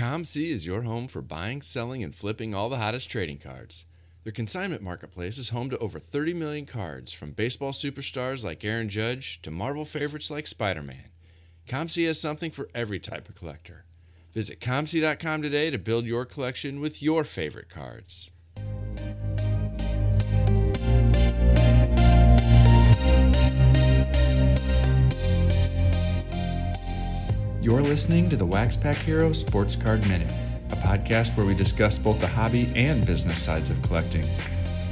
COMC is your home for buying, selling, and flipping all the hottest trading cards. Their consignment marketplace is home to over 30 million cards, from baseball superstars like Aaron Judge to Marvel favorites like Spider Man. COMC has something for every type of collector. Visit COMC.com today to build your collection with your favorite cards. You're listening to the Wax Pack Hero Sports Card Minute, a podcast where we discuss both the hobby and business sides of collecting.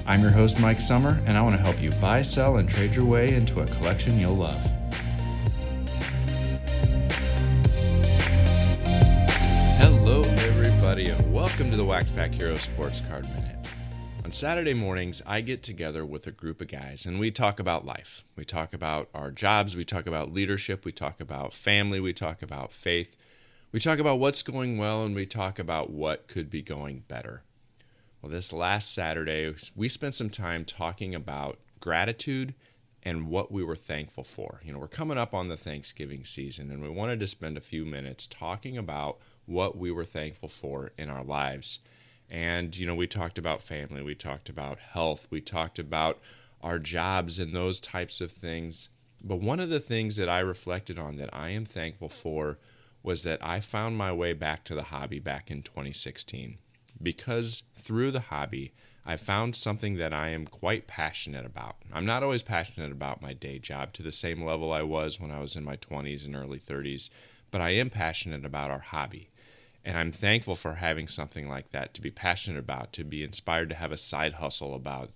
I'm your host, Mike Summer, and I want to help you buy, sell, and trade your way into a collection you'll love. Hello, everybody, and welcome to the Wax Pack Hero Sports Card Minute. On Saturday mornings, I get together with a group of guys and we talk about life. We talk about our jobs, we talk about leadership, we talk about family, we talk about faith. We talk about what's going well and we talk about what could be going better. Well, this last Saturday, we spent some time talking about gratitude and what we were thankful for. You know, we're coming up on the Thanksgiving season and we wanted to spend a few minutes talking about what we were thankful for in our lives. And, you know, we talked about family, we talked about health, we talked about our jobs and those types of things. But one of the things that I reflected on that I am thankful for was that I found my way back to the hobby back in 2016. Because through the hobby, I found something that I am quite passionate about. I'm not always passionate about my day job to the same level I was when I was in my 20s and early 30s, but I am passionate about our hobby. And I'm thankful for having something like that to be passionate about, to be inspired to have a side hustle about.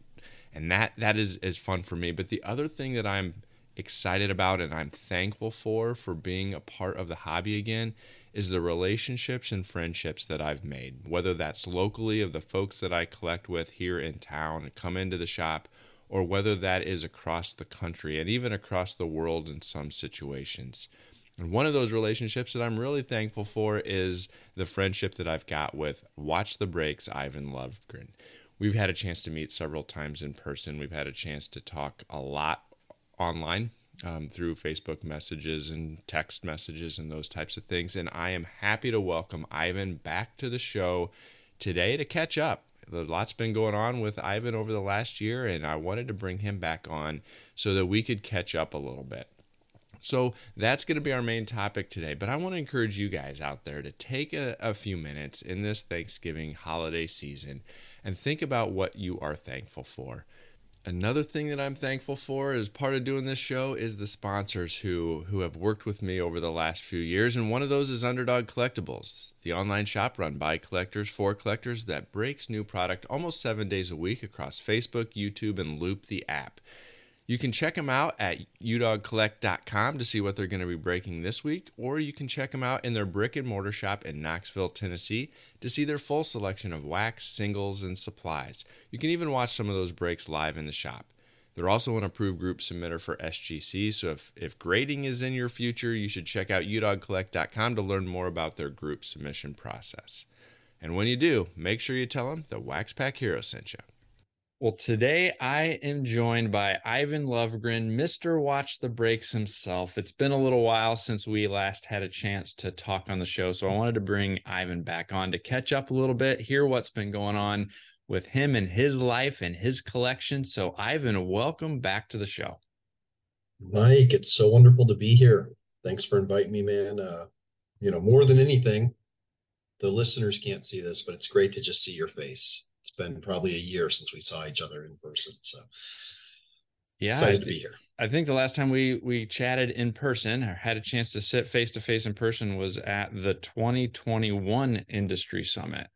And that that is, is fun for me. But the other thing that I'm excited about and I'm thankful for for being a part of the hobby again is the relationships and friendships that I've made, whether that's locally of the folks that I collect with here in town and come into the shop, or whether that is across the country and even across the world in some situations. And one of those relationships that I'm really thankful for is the friendship that I've got with Watch the Breaks Ivan Lovegren. We've had a chance to meet several times in person. We've had a chance to talk a lot online um, through Facebook messages and text messages and those types of things. And I am happy to welcome Ivan back to the show today to catch up. A lot's been going on with Ivan over the last year, and I wanted to bring him back on so that we could catch up a little bit. So that's going to be our main topic today. But I want to encourage you guys out there to take a, a, few minutes in this Thanksgiving holiday season and think about what you are thankful for. Another thing that I'm thankful for as part of doing this show is the sponsors who who have worked with me over the last few years and one of those is Underdog Collectibles, the online shop run by collectors for collectors that breaks new product almost 7 days a week across Facebook, YouTube and Loupe the app. You can check them out at udogcollect.com to see what they're going to be breaking this week, or you can check them out in their brick and mortar shop in Knoxville, Tennessee to see their full selection of wax, singles, and supplies. You can even watch some of those breaks live in the shop. They're also an approved group submitter for SGC, so if, if grading is in your future, you should check out udogcollect.com to learn more about their group submission process. And when you do, make sure you tell them that Wax Pack Hero sent you. Well, today I am joined by Ivan Lovegren, Mr. Watch the Breaks himself. It's been a little while since we last had a chance to talk on the show, so I wanted to bring Ivan back on to catch up a little bit, hear what's been going on with him and his life and his collection. So, Ivan, welcome back to the show. Mike, it's so wonderful to be here. Thanks for inviting me, man. Uh, you know, more than anything, the listeners can't see this, but it's great to just see your face it's been probably a year since we saw each other in person. So yeah, excited to be here. I think the last time we we chatted in person or had a chance to sit face to face in person was at the 2021 Industry Summit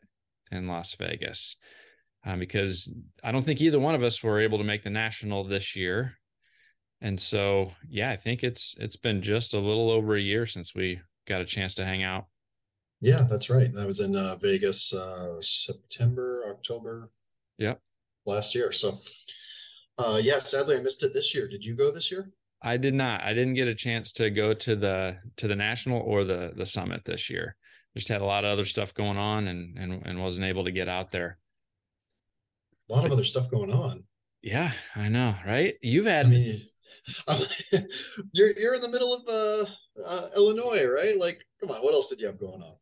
in Las Vegas. Um, because I don't think either one of us were able to make the national this year. And so, yeah, I think it's it's been just a little over a year since we got a chance to hang out. Yeah, that's right. That was in uh, Vegas, uh, September, October. Yeah. Last year. So, uh, yeah, sadly I missed it this year. Did you go this year? I did not. I didn't get a chance to go to the to the national or the the summit this year. Just had a lot of other stuff going on and and and wasn't able to get out there. A lot of other stuff going on. Yeah, I know, right? You've had I mean, you're you're in the middle of uh, uh, Illinois, right? Like, come on, what else did you have going on?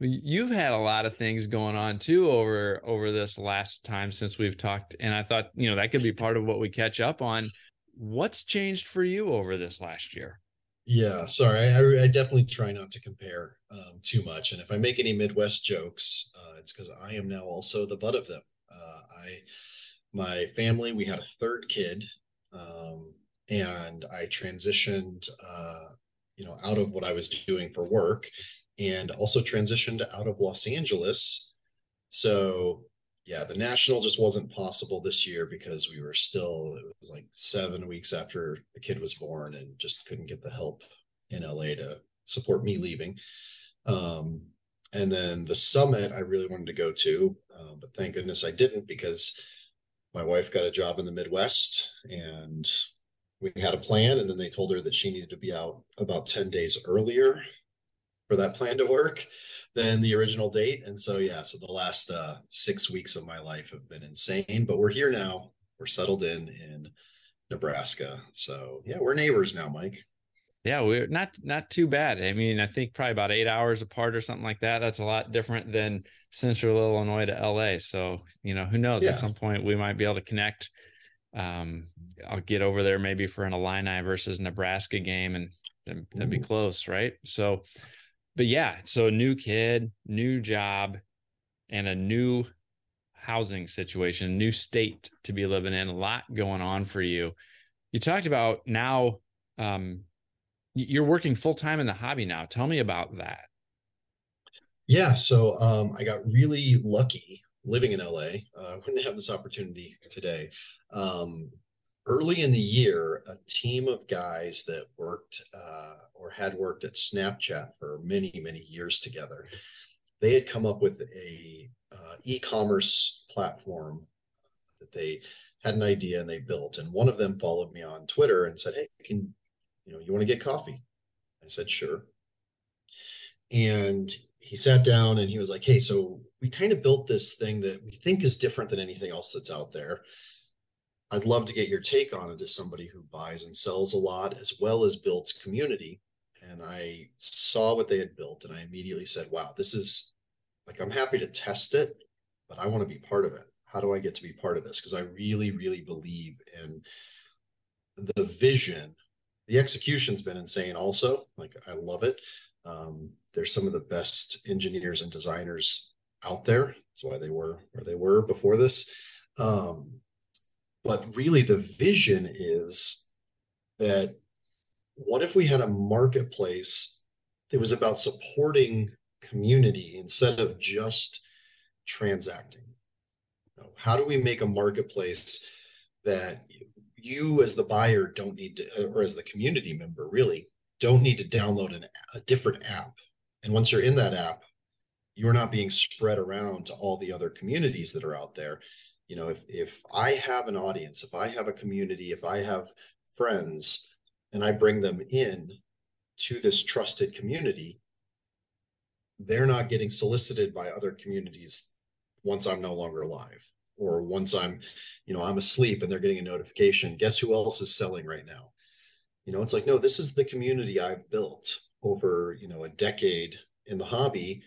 you've had a lot of things going on too over over this last time since we've talked and i thought you know that could be part of what we catch up on what's changed for you over this last year yeah sorry i, I definitely try not to compare um, too much and if i make any midwest jokes uh, it's because i am now also the butt of them uh, i my family we had a third kid um, and i transitioned uh, you know out of what i was doing for work and also transitioned out of Los Angeles. So yeah, the national just wasn't possible this year because we were still it was like seven weeks after the kid was born and just couldn't get the help in LA to support me leaving. Um, and then the summit I really wanted to go to, um, but thank goodness I didn't because my wife got a job in the Midwest and we had a plan and then they told her that she needed to be out about 10 days earlier for that plan to work than the original date. And so, yeah, so the last uh, six weeks of my life have been insane, but we're here now. We're settled in in Nebraska. So, yeah, we're neighbors now, Mike. Yeah, we're not not too bad. I mean, I think probably about eight hours apart or something like that. That's a lot different than Central Illinois to LA. So, you know, who knows? Yeah. At some point, we might be able to connect. Um, I'll get over there maybe for an Illini versus Nebraska game, and that'd be close, right? So, but yeah, so a new kid, new job, and a new housing situation, new state to be living in, a lot going on for you. You talked about now um, you're working full time in the hobby now. Tell me about that. Yeah, so um, I got really lucky living in LA. Uh, I wouldn't have this opportunity today. Um, early in the year, a team of guys that worked uh, or had worked at Snapchat for many, many years together, they had come up with a uh, e-commerce platform that they had an idea and they built. And one of them followed me on Twitter and said, "Hey, can you know you want to get coffee?" I said, "Sure." And he sat down and he was like, "Hey, so we kind of built this thing that we think is different than anything else that's out there." I'd love to get your take on it as somebody who buys and sells a lot as well as builds community. And I saw what they had built and I immediately said, wow, this is like, I'm happy to test it, but I want to be part of it. How do I get to be part of this? Because I really, really believe in the vision. The execution's been insane also. Like, I love it. Um, there's some of the best engineers and designers out there. That's why they were where they were before this. Um, but really, the vision is that what if we had a marketplace that was about supporting community instead of just transacting? How do we make a marketplace that you, as the buyer, don't need to, or as the community member, really don't need to download an, a different app? And once you're in that app, you're not being spread around to all the other communities that are out there you know if if i have an audience if i have a community if i have friends and i bring them in to this trusted community they're not getting solicited by other communities once i'm no longer alive or once i'm you know i'm asleep and they're getting a notification guess who else is selling right now? You know it's like no this is the community i've built over you know a decade in the hobby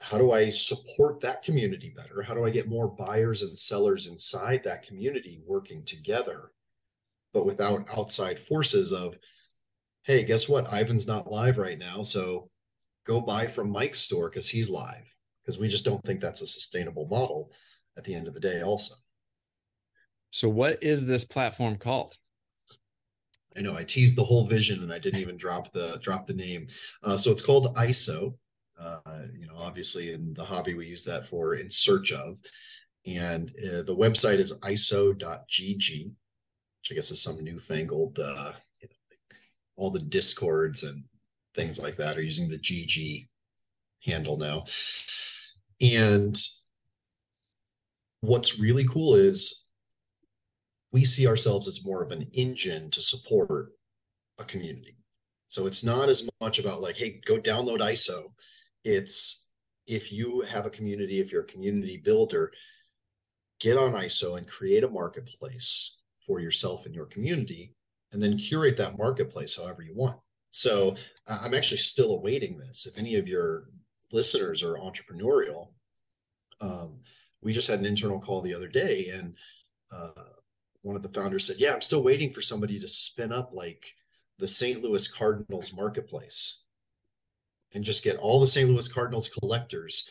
how do I support that community better? How do I get more buyers and sellers inside that community working together, but without outside forces of, hey, guess what? Ivan's not live right now. So go buy from Mike's store because he's live. Because we just don't think that's a sustainable model at the end of the day, also. So, what is this platform called? I know I teased the whole vision and I didn't even drop the drop the name. Uh, so it's called ISO, uh, you know, obviously in the hobby, we use that for in search of. And uh, the website is iso.gg, which I guess is some newfangled, uh, you know, like all the discords and things like that are using the GG handle now. And what's really cool is we see ourselves as more of an engine to support a community. So it's not as much about like, hey, go download ISO it's if you have a community, if you're a community builder, get on ISO and create a marketplace for yourself and your community, and then curate that marketplace however you want. So I'm actually still awaiting this. If any of your listeners are entrepreneurial, um, we just had an internal call the other day, and uh, one of the founders said, "Yeah, I'm still waiting for somebody to spin up like the St. Louis Cardinals marketplace and just get all the St. Louis Cardinals collectors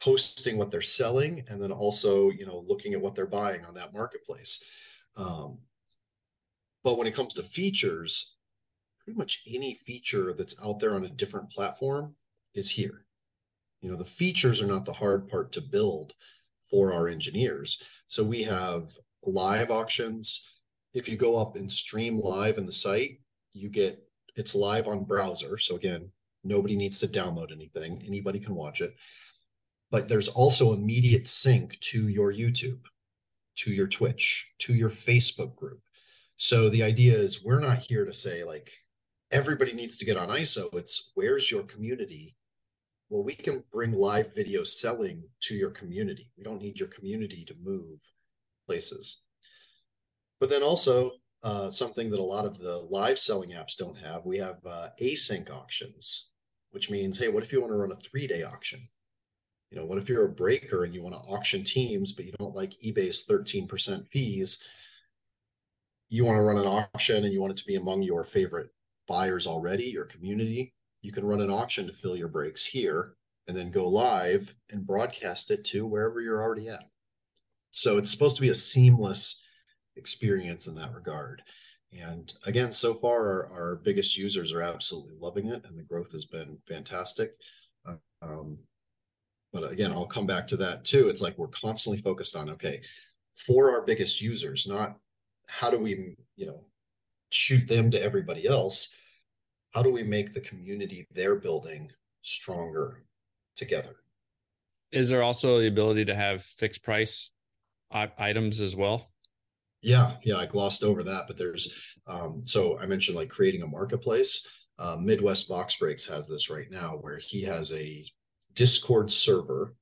posting what they're selling and then also you know looking at what they're buying on that marketplace. Um, but when it comes to features pretty much any feature that's out there on a different platform is here. You know the features are not the hard part to build for our engineers. So we have live auctions. If you go up and stream live in the site you get it's live on browser. So again nobody needs to download anything anybody can watch it but there's also immediate sync to your YouTube, to your Twitch, to your Facebook group. So the idea is we're not here to say like everybody needs to get on ISO. It's where's your community? Well, we can bring live video selling to your community. We don't need your community to move places. But then also uh, something that a lot of the live selling apps don't have, we have uh, async auctions, which means, hey, what if you want to run a three day auction? you know what if you're a breaker and you want to auction teams but you don't like ebay's 13% fees? You want to run an auction and you want it to be among your favorite buyers already your community you can run an auction to fill your breaks here and then go live and broadcast it to wherever you're already at. So it's supposed to be a seamless experience in that regard and again so far our, our biggest users are absolutely loving it and the growth has been fantastic. Um, but again i'll come back to that too. It's like we're constantly focused on okay for our biggest users not how do we you know shoot them to everybody else how do we make the community they're building stronger together? Is there also the ability to have fixed price items as well yeah yeah i glossed over that but there's um, so i mentioned like creating a marketplace uh, midwest box breaks has this right now where he has a Discord server,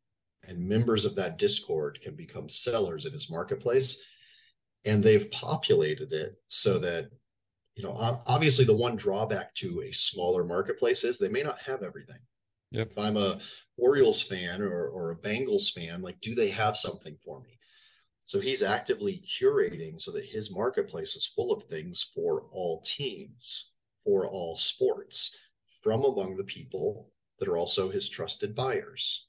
and members of that Discord can become sellers in his marketplace. And they've populated it so that, you know, obviously the one drawback to a smaller marketplace is they may not have everything. Yep. If I'm a Orioles fan or, or a Bengals fan, like, do they have something for me? So he's actively curating so that his marketplace is full of things for all teams, for all sports, from among the people that are also his trusted buyers.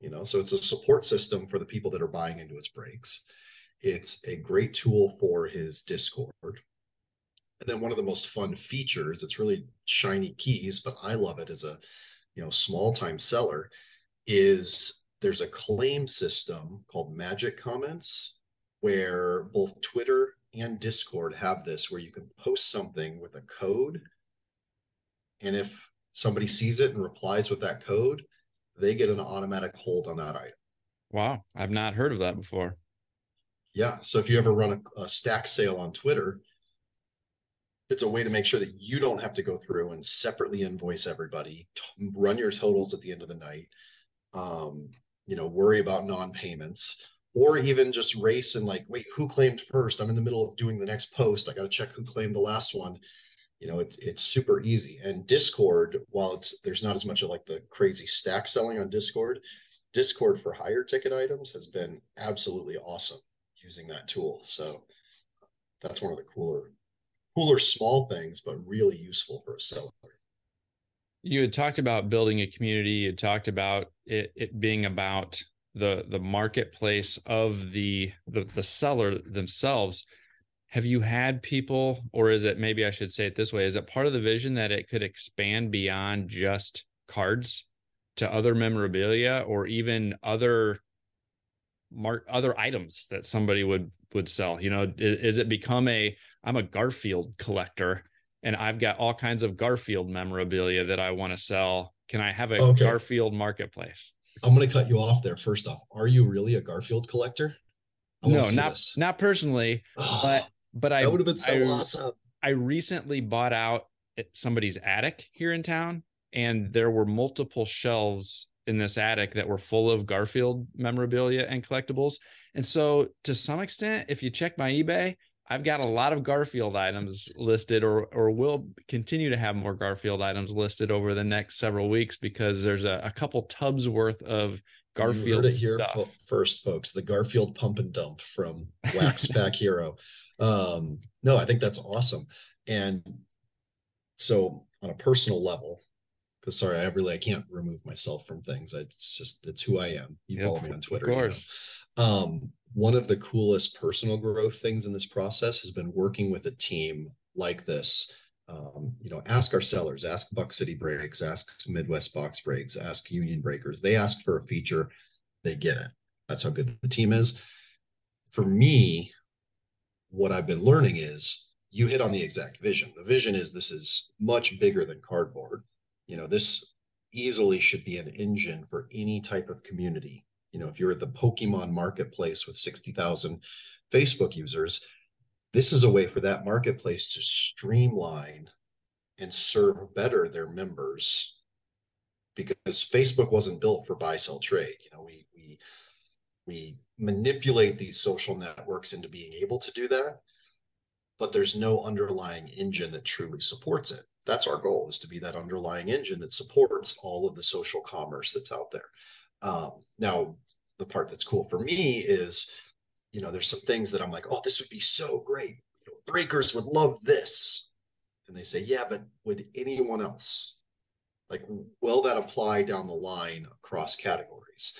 You know, so it's a support system for the people that are buying into his breaks. It's a great tool for his Discord. And then one of the most fun features, it's really shiny keys, but I love it as a, you know, small time seller, is there's a claim system called Magic Comments where both Twitter and Discord have this where you can post something with a code. And if somebody sees it and replies with that code, they get an automatic hold on that item. Wow, I've not heard of that before. Yeah, so if you ever run a, a stack sale on Twitter, it's a way to make sure that you don't have to go through and separately invoice everybody, t- run your totals at the end of the night, um, you know, worry about non-payments, or even just race and like, wait, who claimed first? I'm in the middle of doing the next post. I got to check who claimed the last one you know it's it's super easy and discord while it's there's not as much of like the crazy stack selling on discord discord for higher ticket items has been absolutely awesome using that tool so that's one of the cooler cooler small things but really useful for a seller you had talked about building a community you talked about it, it being about the the marketplace of the, the the seller themselves. Have you had people or is it maybe i should say it this way is it part of the vision that it could expand beyond just cards to other memorabilia or even other mark other items that somebody would would sell? You know is, is, it become a i'm a garfield collector and i've got all kinds of garfield memorabilia that i want to sell can i have a okay. garfield marketplace i'm going to cut you off there first off are you really a garfield collector no not this. not personally but but I would have been so I, awesome. I recently bought out at somebody's attic here in town, and there were multiple shelves in this attic that were full of Garfield memorabilia and collectibles. And so, to some extent, if you check my eBay, I've got a lot of Garfield items listed, or or will continue to have more Garfield items listed over the next several weeks because there's a, a couple tubs worth of Garfield you heard it here stuff. first, folks. The Garfield pump and dump from Wax Pack Hero. Um, no, I think that's awesome. And so, on a personal level, because sorry, I really I can't remove myself from things. I, it's just it's who I am. You yep, follow me on Twitter. Of course. You know? um, one of the coolest personal growth things in this process has been working with a team like this. Um, you know, ask our sellers, ask Buck City Breaks, ask Midwest Box Breaks, ask Union Breakers. They ask for a feature, they get it. That's how good the team is. For me, what I've been learning is you hit on the exact vision. The vision is this is much bigger than cardboard. You know, this easily should be an engine for any type of community you know if you're at the pokemon marketplace with 60,000 facebook users this is a way for that marketplace to streamline and serve better their members. Because facebook wasn't built for buy sell trade. You know we we we manipulate these social networks into being able to do that but there's no underlying engine that truly supports it. That's our goal is to be that underlying engine that supports all of the social commerce that's out there. Um, now, the part that's cool for me is, you know, there's some things that I'm like, oh, this would be so great. You know, breakers would love this. And they say, yeah, but would anyone else? Like, will that apply down the line across categories?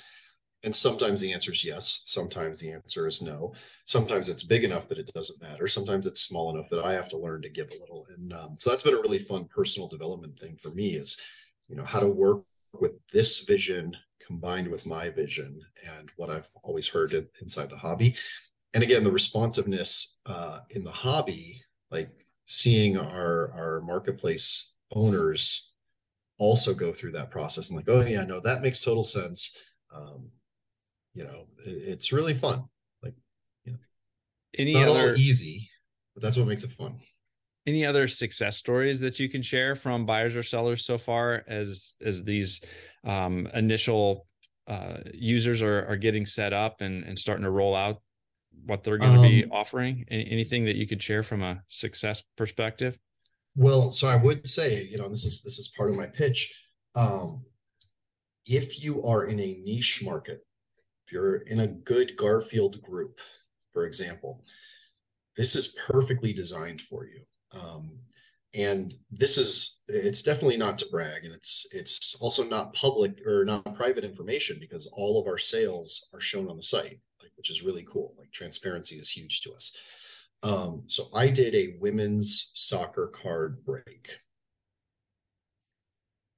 And sometimes the answer is yes. Sometimes the answer is no. Sometimes it's big enough that it doesn't matter. Sometimes it's small enough that I have to learn to give a little. And um, so that's been a really fun personal development thing for me is, you know, how to work with this vision combined with my vision and what I've always heard inside the hobby. And again, the responsiveness uh, in the hobby, like seeing our our marketplace owners also go through that process and like, oh yeah, no, that makes total sense. Um, you know, it, it's really fun. Like, you know, Any it's not other... all easy, but that's what makes it fun any other success stories that you can share from buyers or sellers so far as as these um, initial uh, users are, are getting set up and, and starting to roll out what they're going to um, be offering? Any, anything that you could share from a success perspective? Well so i would say you know this is this is part of my pitch. Um, if you are in a niche market if you're in a good garfield group for example this is perfectly designed for you um, and this is it's definitely not to brag and it's it's also not public or not private information because all of our sales are shown on the site like, which is really cool like transparency is huge to us. Um, so i did a women's soccer card break.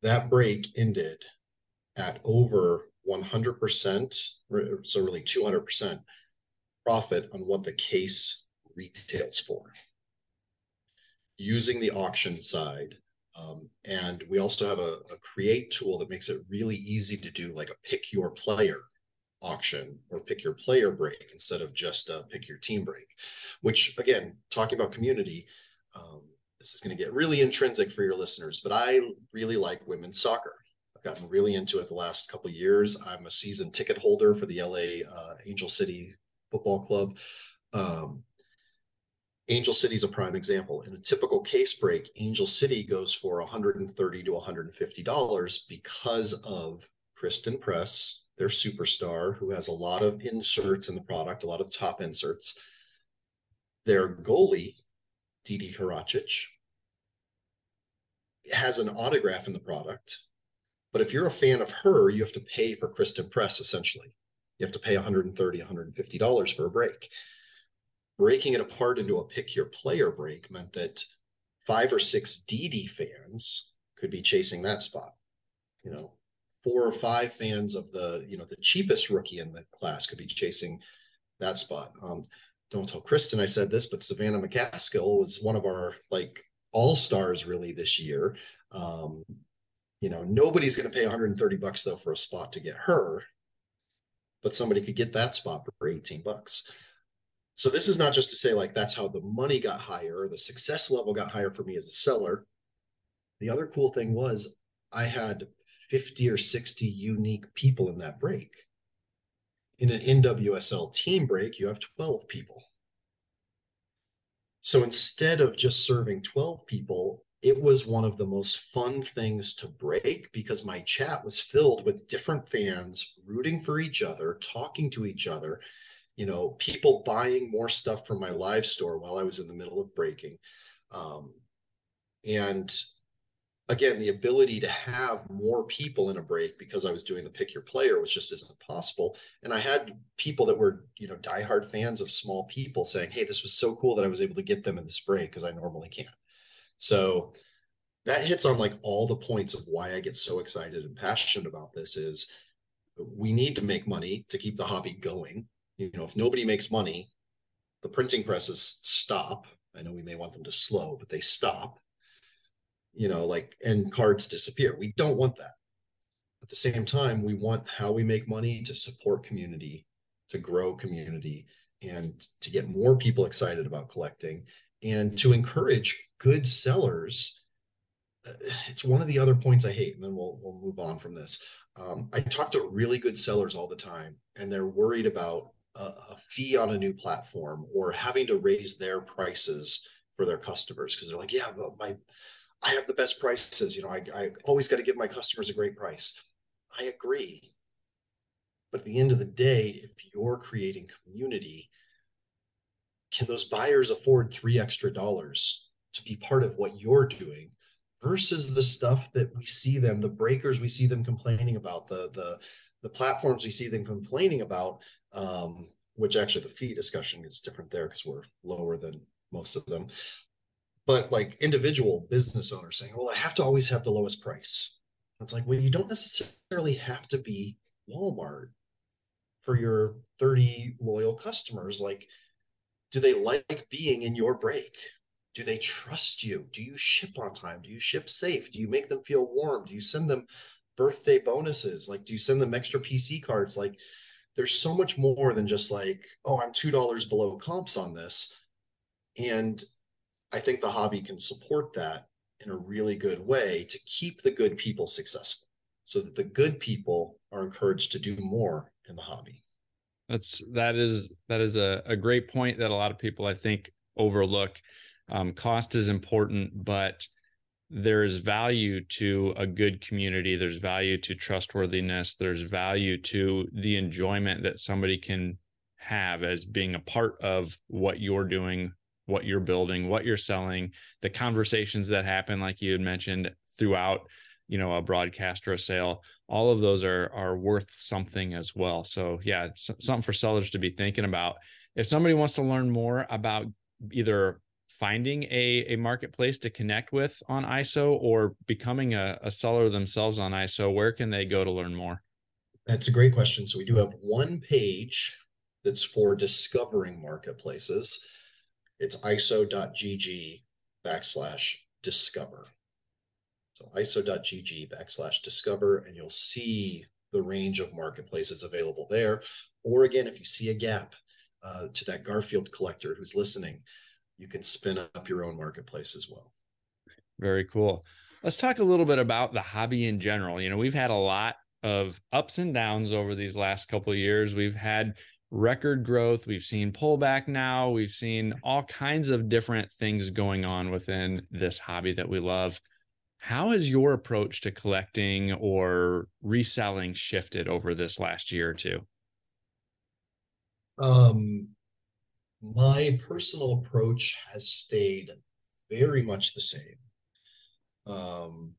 That break ended at over 100% so really 200% profit on what the case retails for using the auction side. Um, and we also have a, a, create tool that makes it really easy to do like a pick your player auction or pick your player break instead of just a pick your team break, which again, talking about community, um, this is going to get really intrinsic for your listeners, but I really like women's soccer. I've gotten really into it the last couple years. I'm a season ticket holder for the LA uh, Angel City Football Club. Um, Angel City is a prime example. In a typical case break, Angel City goes for 130 to 150 dollars because of Christen Press, their superstar, who has a lot of inserts in the product, a lot of top inserts. Their goalie, Didi Haracic, has an autograph in the product. But if you're a fan of her, you have to pay for Christen Press essentially. You have to pay $130, 150 dollars for a break breaking it apart into a pick your player break meant that five or six Didi fans could be chasing that spot. You know, four or five fans of the, you know, the cheapest rookie in the class could be chasing that spot. Um, don't tell Christen I said this, but Savannah McCaskill was one of our like all stars really this year. Um, you know, nobody's going to pay 130 bucks though for a spot to get her, but somebody could get that spot for 18 bucks. So this is not just to say like that's how the money got higher, or the success level got higher for me as a seller. The other cool thing was I had 50 or 60 unique people in that break. In an NWSL team break, you have 12 people. So instead of just serving 12 people, it was one of the most fun things to break because my chat was filled with different fans rooting for each other, talking to each other, you know, people buying more stuff from my live store while I was in the middle of breaking. Um, and again, the ability to have more people in a break because I was doing the pick your player, which just isn't possible. And I had people that were, you know, diehard fans of small people saying, Hey, this was so cool that I was able to get them in this break because I normally can't. So that hits on like all the points of why I get so excited and passionate about this is we need to make money to keep the hobby going. You know, if nobody makes money, the printing presses stop. I know we may want them to slow, but they stop. You know, like and cards disappear. We don't want that. At the same time, we want how we make money to support community, to grow community, and to get more people excited about collecting and to encourage good sellers it's one of the other points I hate, and then we'll we'll move on from this. Um, I talk to really good sellers all the time, and they're worried about a, a, fee on a new platform or having to raise their prices for their customers because they're like, yeah, but my I have the best prices. You know, I, I always got to give my customers a great price. I agree. But at the end of the day, if you're creating community, can those buyers afford three extra dollars to be part of what you're doing versus the stuff that we see them, the breakers we see them complaining about, the the the platforms we see them complaining about, um, which actually the fee discussion is different there because we're lower than most of them. But like individual business owners saying, well, I have to always have the lowest price. It's like, well, you don't necessarily have to be Walmart for your 30 loyal customers. Like, do they like being in your break? do they trust you do you ship on time do you ship safe do you make them feel warm do you send them birthday bonuses like do you send them extra pc cards like there's so much more than just like oh i'm two dollars below comps on this. And i think the hobby can support that in a really good way to keep the good people successful so that the good people are encouraged to do more in the hobby. That's that is that is a, a great point that a lot of people i think overlook. Um, cost is important, but there is value to a good community. There's value to trustworthiness. There's value to the enjoyment that somebody can have as being a part of what you're doing, what you're building, what you're selling, the conversations that happen, like you had mentioned throughout, you know, a broadcast or a sale. All of those are are worth something as well. So yeah, it's something for sellers to be thinking about. If somebody wants to learn more about either finding a, a marketplace to connect with on ISO or becoming a, a seller themselves on ISO, where can they go to learn more? That's a great question. So we do have one page that's for discovering marketplaces. It's iso.gg backslash discover. So iso.gg backslash discover, and you'll see the range of marketplaces available there. Or again, if you see a gap uh, to that Garfield collector who's listening, you can spin up your own marketplace as well. Very cool. Let's talk a little bit about the hobby in general. You know, we've had a lot of ups and downs over these last couple of years. We've had record growth, we've seen pullback now, we've seen all kinds of different things going on within this hobby that we love. How has your approach to collecting or reselling shifted over this last year or two? Um, my personal approach has stayed very much the same. Um,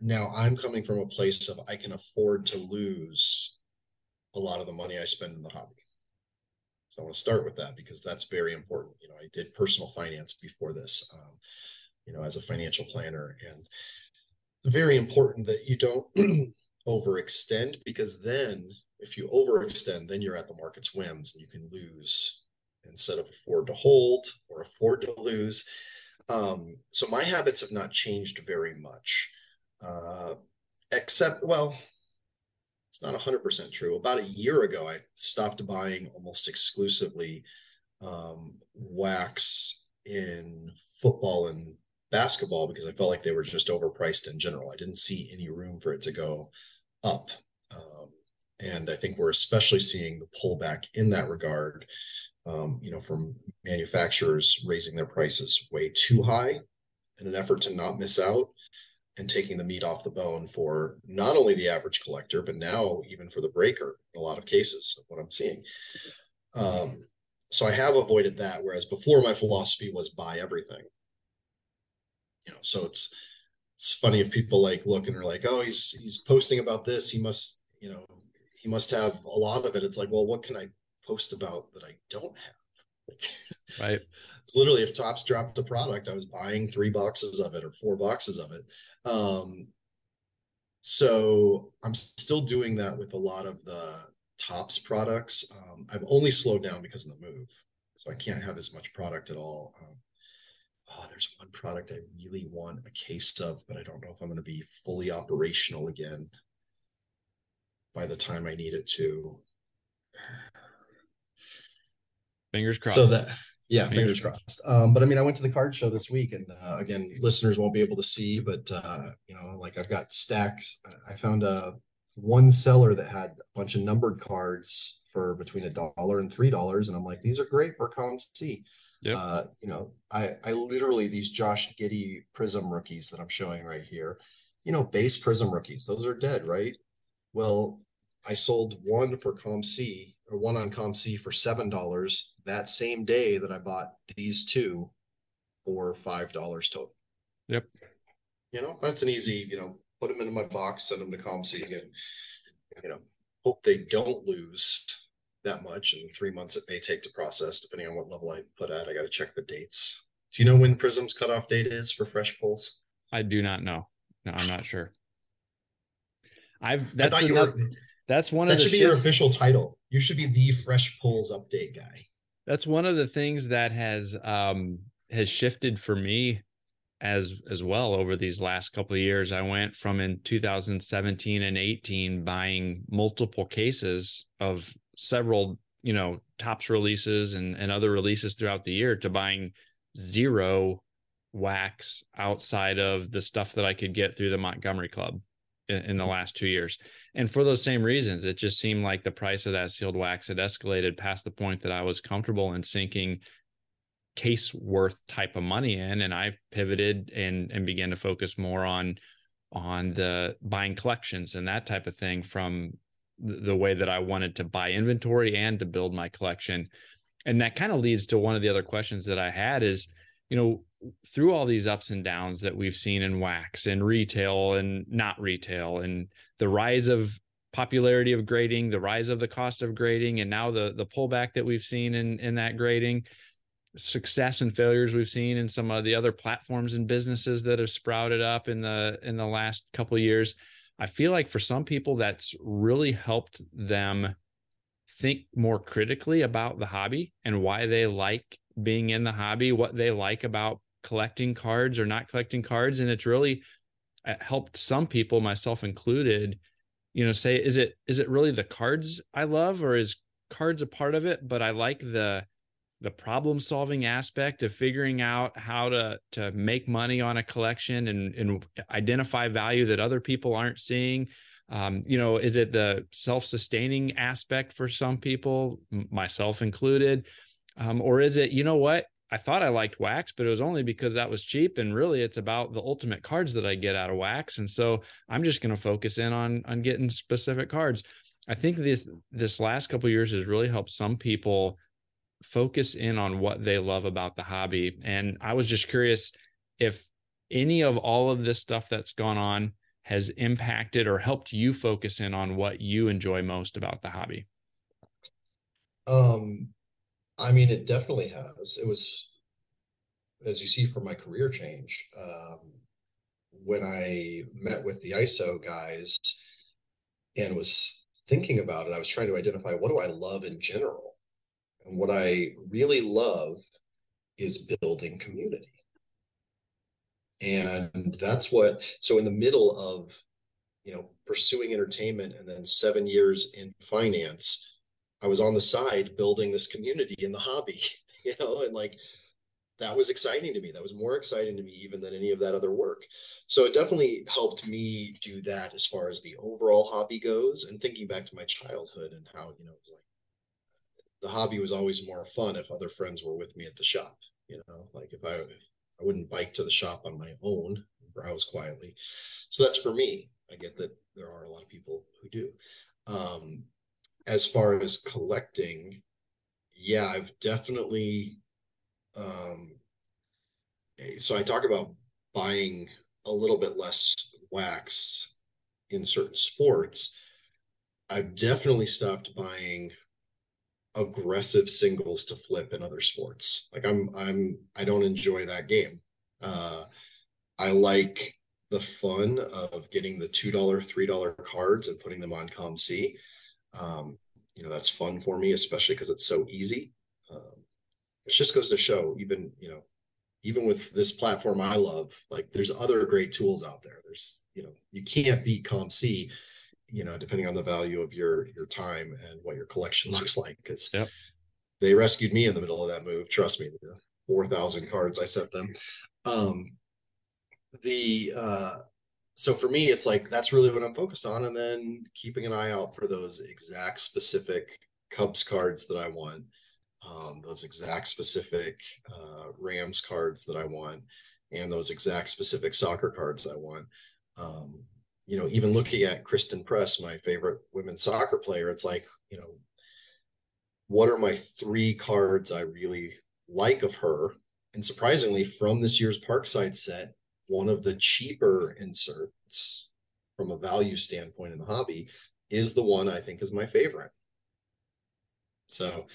now I'm coming from a place of I can afford to lose a lot of the money I spend in the hobby. So I want to start with that because that's very important. You know, I did personal finance before this, um, you know, as a financial planner, and very important that you don't overextend because then if you overextend, then you're at the market's whims and you can lose instead of afford to hold or afford to lose. Um, so my habits have not changed very much, uh, except, well, it's not 100% true. About a year ago, I stopped buying almost exclusively um, wax in football and basketball because I felt like they were just overpriced in general. I didn't see any room for it to go up. Um, and I think we're especially seeing the pullback in that regard um, you know, from manufacturers raising their prices way too high in an effort to not miss out and taking the meat off the bone for not only the average collector, but now even for the breaker in a lot of cases of what I'm seeing. Um, so I have avoided that. Whereas before my philosophy was buy everything. You know, so it's it's funny if people like look and are like, oh, he's he's posting about this. He must, you know, he must have a lot of it. It's like, well, what can I post about that I don't have? right. It's literally if Topps dropped a product, I was buying three boxes of it or four boxes of it. Um, so I'm still doing that with a lot of the Topps products. Um, I've only slowed down because of the move, so I can't have as much product at all. Um, oh, there's one product I really want a case of, but I don't know if I'm going to be fully operational again by the time I need it to. Fingers crossed. So that yeah, fingers, fingers crossed. Um, but I mean, I went to the card show this week, and uh, again, listeners won't be able to see, but uh, you know, like I've got stacks. I found a one seller that had a bunch of numbered cards for between a dollar and three dollars, and I'm like, these are great for COMC. Yep. Uh, you know, I I literally these Josh Giddey Prizm rookies that I'm showing right here. You know, base Prizm rookies; those are dead, right? Well, I sold one for COMC or one on COMC for seven dollars that same day that I bought these two for five dollars total. Yep. You know, that's an easy, you know, put them into my box, send them to COMC and you know, hope they don't lose that much in three months it may take to process, depending on what level I put at. I gotta check the dates. Do you know when Prizm's cutoff date is for fresh pulls? I do not know. No, I'm not sure. I've that's another, were, that's one that of the should be shifts. your official title. You should be the fresh pulls update guy. That's one of the things that has um has shifted for me as as well over these last couple of years. I went from in 2017 and 18 buying multiple cases of several, you know, Topps releases and and other releases throughout the year to buying zero wax outside of the stuff that I could get through the Montgomery Club in, the last two years. And for those same reasons, it just seemed like the price of that sealed wax had escalated past the point that I was comfortable in sinking case worth type of money in. And I pivoted and and began to focus more on on the buying collections and that type of thing from the way that I wanted to buy inventory and to build my collection. And that kind of leads to one of the other questions that I had is, you know, through all these ups and downs that we've seen in wax and retail and not retail and the rise of popularity of grading the rise of the cost of grading and now the the pullback that we've seen in in that grading success and failures we've seen in some of the other platforms and businesses that have sprouted up in the in the last couple years. I feel like for some people that's really helped them think more critically about the hobby and why they like being in the hobby what they like about collecting cards or not collecting cards. And it's really uh, helped some people myself included you know say is it is it really the cards i love or is cards a part of it? But i like the the problem solving aspect of figuring out how to to make money on a collection and and identify value that other people aren't seeing. Um, you know is it the self-sustaining aspect for some people myself included um, or is it you know what I thought I liked wax, but it was only because that was cheap. And really, it's about the ultimate cards that I get out of wax. And so I'm just going to focus in on on getting specific cards. I think this this last couple years has really helped some people focus in on what they love about the hobby. And I was just curious if any of all of this stuff that's gone on has impacted or helped you focus in on what you enjoy most about the hobby. Um, I mean, it definitely has. It was, as you see from my career change, um, when I met with the ISO guys and was thinking about it, I was trying to identify what do I love in general. And what I really love is building community. And that's what, so in the middle of, you know, pursuing entertainment and then seven years in finance, I was on the side building this community in the hobby, you know, and like that was exciting to me. That was more exciting to me even than any of that other work. So it definitely helped me do that as far as the overall hobby goes. And thinking back to my childhood and how, you know, like the hobby was always more fun if other friends were with me at the shop. You know, like if I I wouldn't bike to the shop on my own, browse quietly. So that's for me. I get that there are a lot of people who do. Um, as far as collecting, yeah, I've definitely. Um, so I talk about buying a little bit less wax in certain sports. I've definitely stopped buying aggressive singles to flip in other sports. Like I'm I'm I don't enjoy that game. Uh I like the fun of getting the two dollar, three dollar cards and putting them on COMC. Um, you know, that's fun for me, especially because it's so easy. Um, it just goes to show, even you know, even with this platform I love, like there's other great tools out there. There's you know, you can't beat COMC you know, depending on the value of your your time and what your collection looks like. Because yep. they rescued me in the middle of that move. Trust me, the four thousand cards I sent them. Um, the uh, so for me, it's like that's really what I'm focused on, and then keeping an eye out for those exact specific Cubs cards that I want. Um, those exact specific uh, Rams cards that I want, and those exact specific soccer cards I want. Um, you know, even looking at Christen Press, my favorite women's soccer player, it's like, you know, what are my three cards I really like of her? And surprisingly, from this year's Parkside set, one of the cheaper inserts from a value standpoint in the hobby is the one I think is my favorite. So,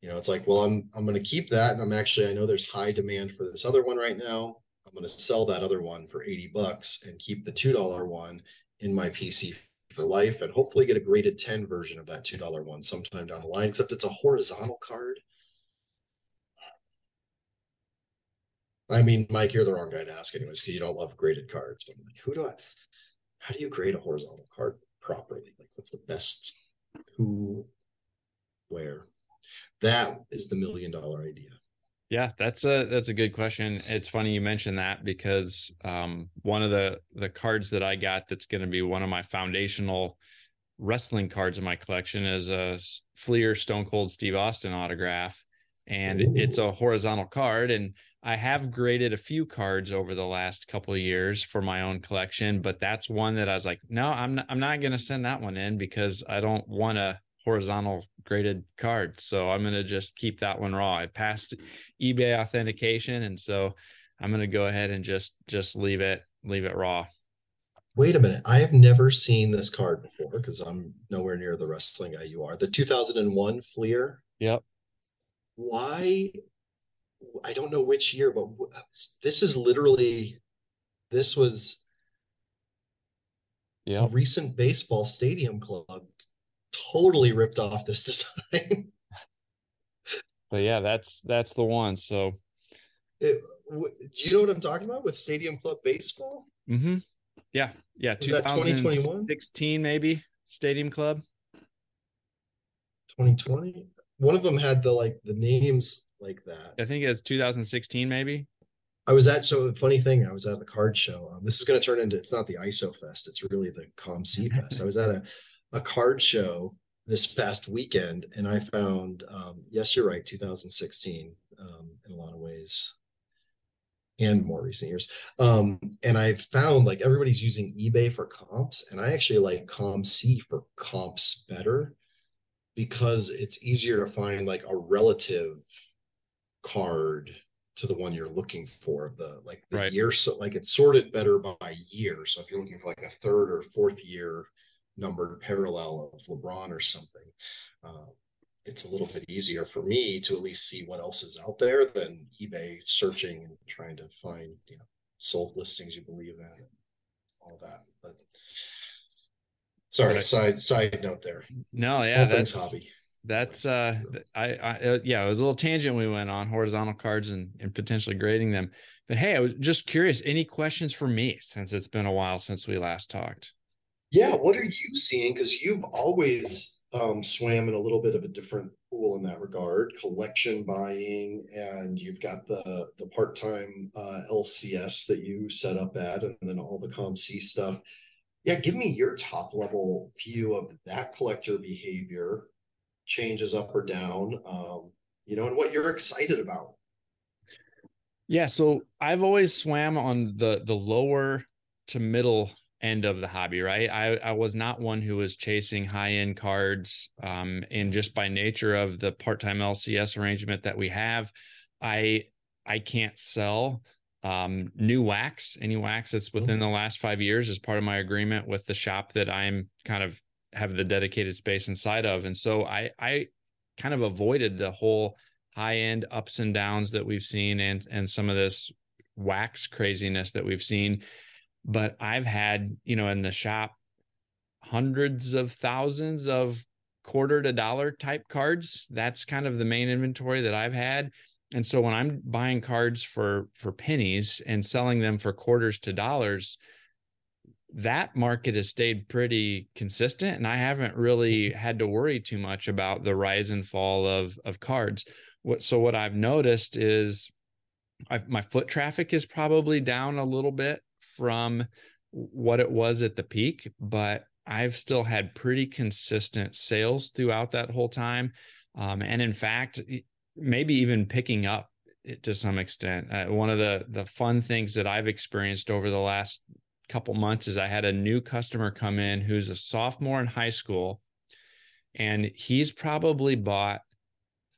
you know, it's like, well, I'm I'm going to keep that, and I'm actually I know there's high demand for this other one right now. I'm going to sell that other one for 80 bucks and keep the $2 one in my PC for life and hopefully get a graded 10 version of that $2 one sometime down the line, except it's a horizontal card. I mean, Mike, you're the wrong guy to ask anyways, because you don't love graded cards. But I'm like, who do I how do you grade a horizontal card properly? Like what's the best who where? That is the million dollar idea. Yeah, that's a that's a good question. It's funny you mentioned that because um, one of the the cards that I got that's going to be one of my foundational wrestling cards in my collection is a Fleer Stone Cold Steve Austin autograph, and Ooh. it's a horizontal card. And I have graded a few cards over the last couple of years for my own collection, but that's one that I was like, no, I'm not, I'm not going to send that one in because I don't want a horizontal graded card. So I'm going to just keep that one raw. I passed eBay authentication. And so I'm going to go ahead and just, just leave it, leave it raw. Wait a minute. I have never seen this card before because I'm nowhere near the wrestling guy you are. The 2001 Fleer. Yep. Why? I don't know which year, but this is literally, this was yeah. recent baseball stadium club totally ripped off this design. but yeah, that's that's the one. So, it, do you know what I'm talking about with Stadium Club Baseball? Mm-hmm. Yeah, yeah. 2016 maybe Stadium Club. 2020. One of them had the like the names like that. I think it's 2016 maybe. I was at so funny thing. I was at the card show. Um, this is going to turn into it's not the ISO Fest. It's really the COMC Fest. I was at a a card show this past weekend, and I found um, yes, you're right, 2016 um, in a lot of ways, and more recent years. Um, and I found like everybody's using eBay for comps, and I actually like COMC for comps better because it's easier to find like a relative card to the one you're looking for the like the right. year so like it's sorted better by year so if you're looking for like a third or fourth year numbered parallel of LeBron or something. Uh, it's a little bit easier for me to at least see what else is out there than eBay searching and trying to find you know sold listings you believe in and all that. But sorry, right. side side note there. No, yeah, all that's hobby. That's uh, I, I uh, yeah, it was a little tangent we went on horizontal cards and and potentially grading them. But hey, I was just curious. Any questions for me since it's been a while since we last talked? yeah, what are you seeing? Because you've always um, swam in a little bit of a different pool in that regard, collection buying, and you've got the the part time uh, LCS that you set up at, and then all the COMC stuff. Yeah, give me your top level view of that collector behavior, changes up or down, um, you know, and what you're excited about. Yeah, so I've always swam on the the lower to middle end of the hobby, right? I, I was not one who was chasing high end cards. Um, and just by nature of the part time LCS arrangement that we have, I I can't sell um, new wax, any wax that's mm-hmm. within the last five years as part of my agreement with the shop that I'm kind of have the dedicated space inside of. And so I I kind of avoided the whole high end ups and downs that we've seen and and some of this wax craziness that we've seen. But i've had you know in the shop hundreds of thousands of quarter to dollar type cards. That's kind of the main inventory that i've had. And so when i'm buying cards for for pennies and selling them for quarters to dollars that market has stayed pretty consistent and i haven't really mm-hmm. had to worry too much about the rise and fall of of cards what so what I've noticed is I've, my foot traffic is probably down a little bit from what it was at the peak, but I've still had pretty consistent sales throughout that whole time. Um, and in fact, maybe even picking up to some extent. Uh, one of the the fun things that I've experienced over the last couple months is I had a new customer come in who's a sophomore in high school, and he's probably bought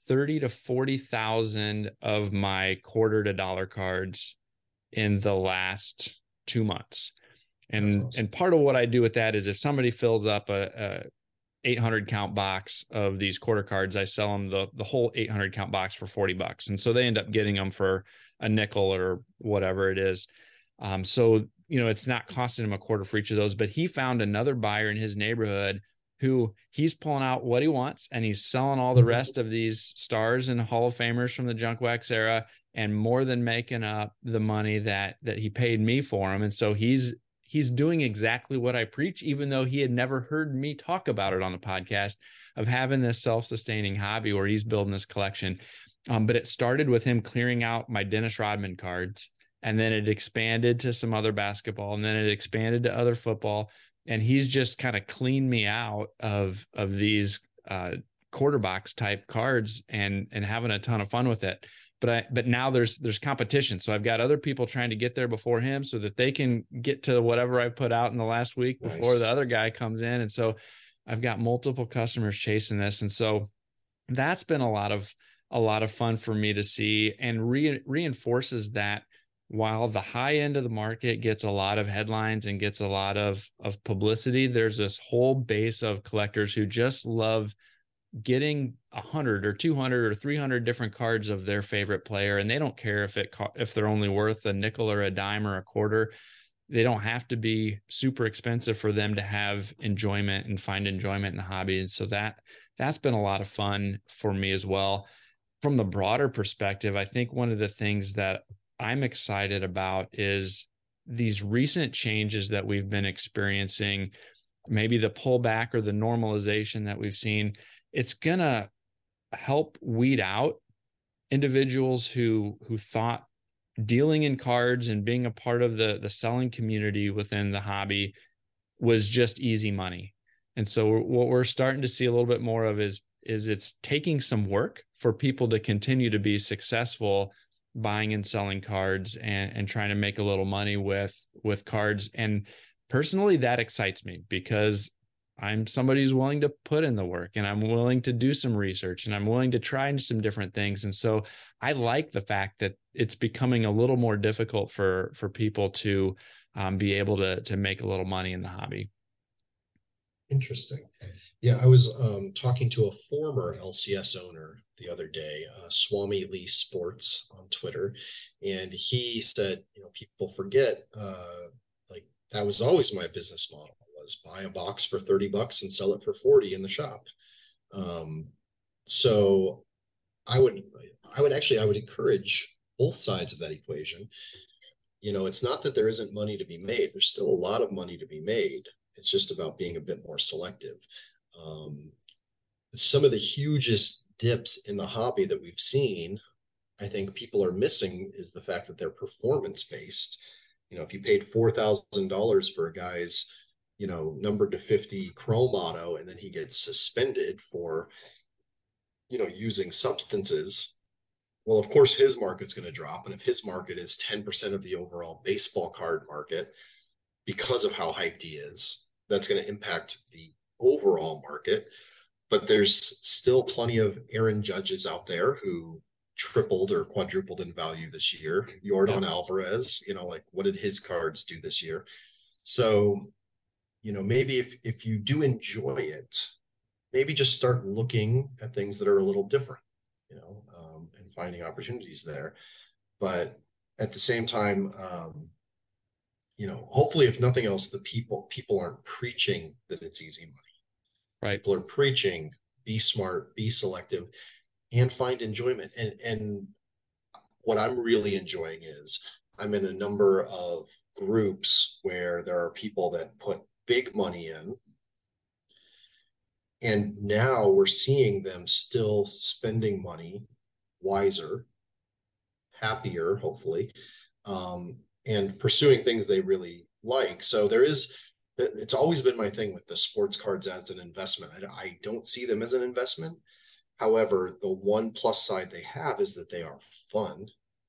30 to 40,000 of my quarter to dollar cards in the last two months. And awesome. and part of what I do with that is if somebody fills up a, a 800 count box of these quarter cards, I sell them the the whole 800 count box for 40 bucks, and so they end up getting them for a nickel or whatever it is. Um, so you know it's not costing him a quarter for each of those. But he found another buyer in his neighborhood who he's pulling out what he wants and he's selling all the mm-hmm. rest of these stars and Hall of Famers from the junk wax era and more than making up the money that that he paid me for him. And so he's he's doing exactly what I preach, even though he had never heard me talk about it on the podcast of having this self-sustaining hobby where he's building this collection. Um, but it started with him clearing out my Dennis Rodman cards. And then it expanded to some other basketball, and then it expanded to other football and he's just kind of cleaned me out of of these uh, quarter box type cards and and having a ton of fun with it. But I but now there's there's competition, so I've got other people trying to get there before him, so that they can get to whatever I put out in the last week nice. before the other guy comes in, and so I've got multiple customers chasing this, and so that's been a lot of a lot of fun for me to see and re- reinforces that while the high end of the market gets a lot of headlines and gets a lot of of publicity there's this whole base of collectors who just love getting 100 or 200 or 300 different cards of their favorite player and they don't care if it if they're only worth a nickel or a dime or a quarter. They don't have to be super expensive for them to have enjoyment and find enjoyment in the hobby and so that that's been a lot of fun for me as well. From the broader perspective i think one of the things that I'm excited about is these recent changes that we've been experiencing, maybe the pullback or the normalization that we've seen. It's going to help weed out individuals who who thought dealing in cards and being a part of the the selling community within the hobby was just easy money. And so what we're starting to see a little bit more of is is it's taking some work for people to continue to be successful buying and selling cards and and trying to make a little money with with cards and personally that excites me because I'm somebody who's willing to put in the work and I'm willing to do some research and I'm willing to try some different things. And so I like the fact that it's becoming a little more difficult for for people to um, be able to to make a little money in the hobby. Interesting. Yeah, I was um, talking to a former LCS owner the other day, uh, Swami Lee Sports on Twitter, and he said, you know, people forget, uh, like that was always my business model was buy a box for 30 bucks and sell it for 40 in the shop. Um, so I would, I would actually, I would encourage both sides of that equation. You know, it's not that there isn't money to be made. There's still a lot of money to be made. It's just about being a bit more selective. Um, some of the hugest dips in the hobby that we've seen, I think people are missing is the fact that they're performance based. You know, if you paid four thousand dollars for a guy's, you know, number to fifty chrome auto, and then he gets suspended for you know, using substances, well, of course, his market's going to drop. And if his market is 10% of the overall baseball card market because of how hyped he is, that's going to impact the overall market. But there's still plenty of Aaron Judges out there who tripled or quadrupled in value this year. Yordan yeah. Alvarez, you know, like what did his cards do this year? So, you know, maybe if if you do enjoy it, maybe just start looking at things that are a little different, you know, um, and finding opportunities there. But at the same time, um, you know, hopefully, if nothing else, the people people aren't preaching that it's easy money. Right. People are preaching be smart, be selective, and find enjoyment. And and what I'm really enjoying is I'm in a number of groups where there are people that put big money in and now we're seeing them still spending money wiser happier hopefully um, and pursuing things they really like so there is it's always been my thing with the sports cards as an investment I, I don't see them as an investment however the one plus side they have is that they are fun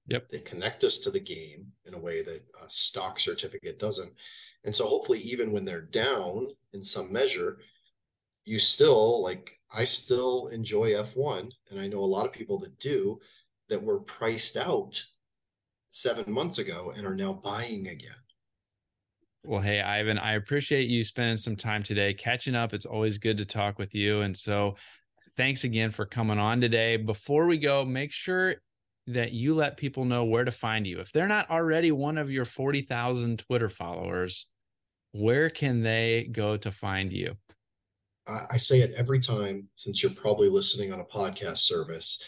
Yep. They connect us to the game in a way that a stock certificate doesn't. And so hopefully even when they're down in some measure, you still like I still enjoy F1 and I know a lot of people that do that were priced out 7 months ago and are now buying again. Well, hey, Ivan, I appreciate you spending some time today catching up. It's always good to talk with you. And so, thanks again for coming on today. Before we go, make sure that you let people know where to find you. If they're not already one of your 40,000 Twitter followers, where can they go to find you? I say it every time since you're probably listening on a podcast service.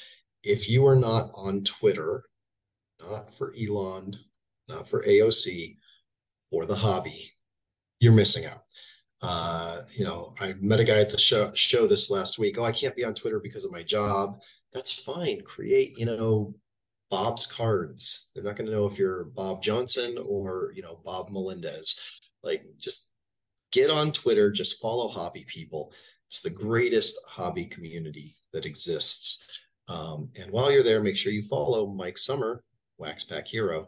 If you are not on Twitter, not for Elon, not for AOC, or the hobby, you're missing out. Uh, you know, I met a guy at the show, show this last week. Oh, I can't be on Twitter because of my job. That's fine. Create, you know, Bob's cards. They're not going to know if you're Bob Johnson or, you know, Bob Melendez. Like just get on Twitter, just follow hobby people. It's the greatest hobby community that exists. Um, and while you're there, make sure you follow Mike Summer, Wax Pack Hero.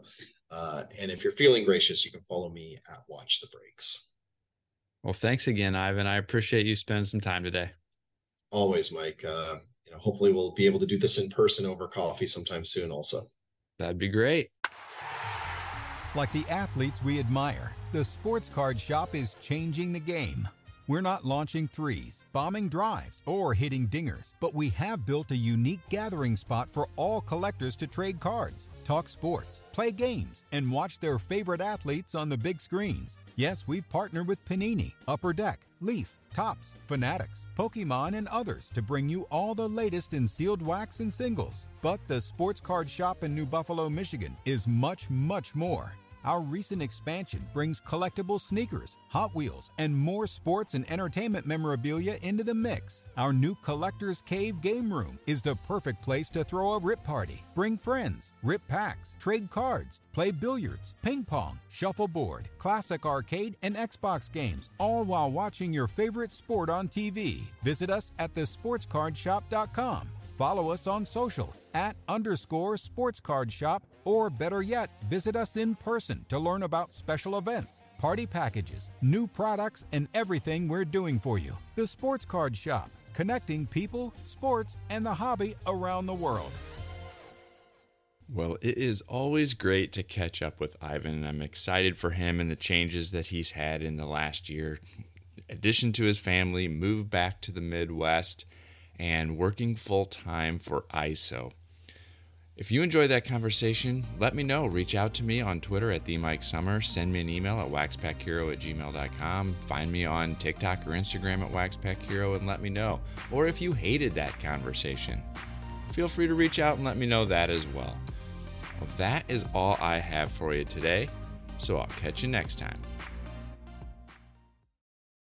Uh, and if you're feeling gracious, you can follow me at Watch the Breaks. Well, thanks again, Ivan. I appreciate you spending some time today. Always, Mike. Uh, you know, hopefully we'll be able to do this in person over coffee sometime soon also. That'd be great. Like the athletes we admire, the Sports Card Shop is changing the game. We're not launching threes, bombing drives, or hitting dingers, but we have built a unique gathering spot for all collectors to trade cards, talk sports, play games, and watch their favorite athletes on the big screens. Yes, we've partnered with Panini, Upper Deck, Leaf, Topps, Fanatics, Pokemon, and others to bring you all the latest in sealed wax and singles. But the Sports Card Shop in New Buffalo, Michigan is much, much more. Our recent expansion brings collectible sneakers, Hot Wheels, and more sports and entertainment memorabilia into the mix. Our new Collector's Cave game room is the perfect place to throw a rip party, bring friends, rip packs, trade cards, play billiards, ping pong, shuffleboard, classic arcade, and Xbox games, all while watching your favorite sport on TV. Visit us at thesportscardshop.com. Follow us on social at underscore sports card shop or better yet, visit us in person to learn about special events, party packages, new products, and everything we're doing for you. The Sports Card Shop, connecting people, sports, and the hobby around the world. Well, it is always great to catch up with Ivan. I'm excited for him and the changes that he's had in the last year. addition to his family, moved back to the Midwest, and working full time for ISO. If you enjoyed that conversation, let me know. Reach out to me on Twitter at the Mike Summer. Send me an email at waxpackhero at gmail.com. Find me on TikTok or Instagram at waxpackhero and let me know. Or if you hated that conversation, feel free to reach out and let me know that as well. Well, that is all I have for you today. So I'll catch you next time.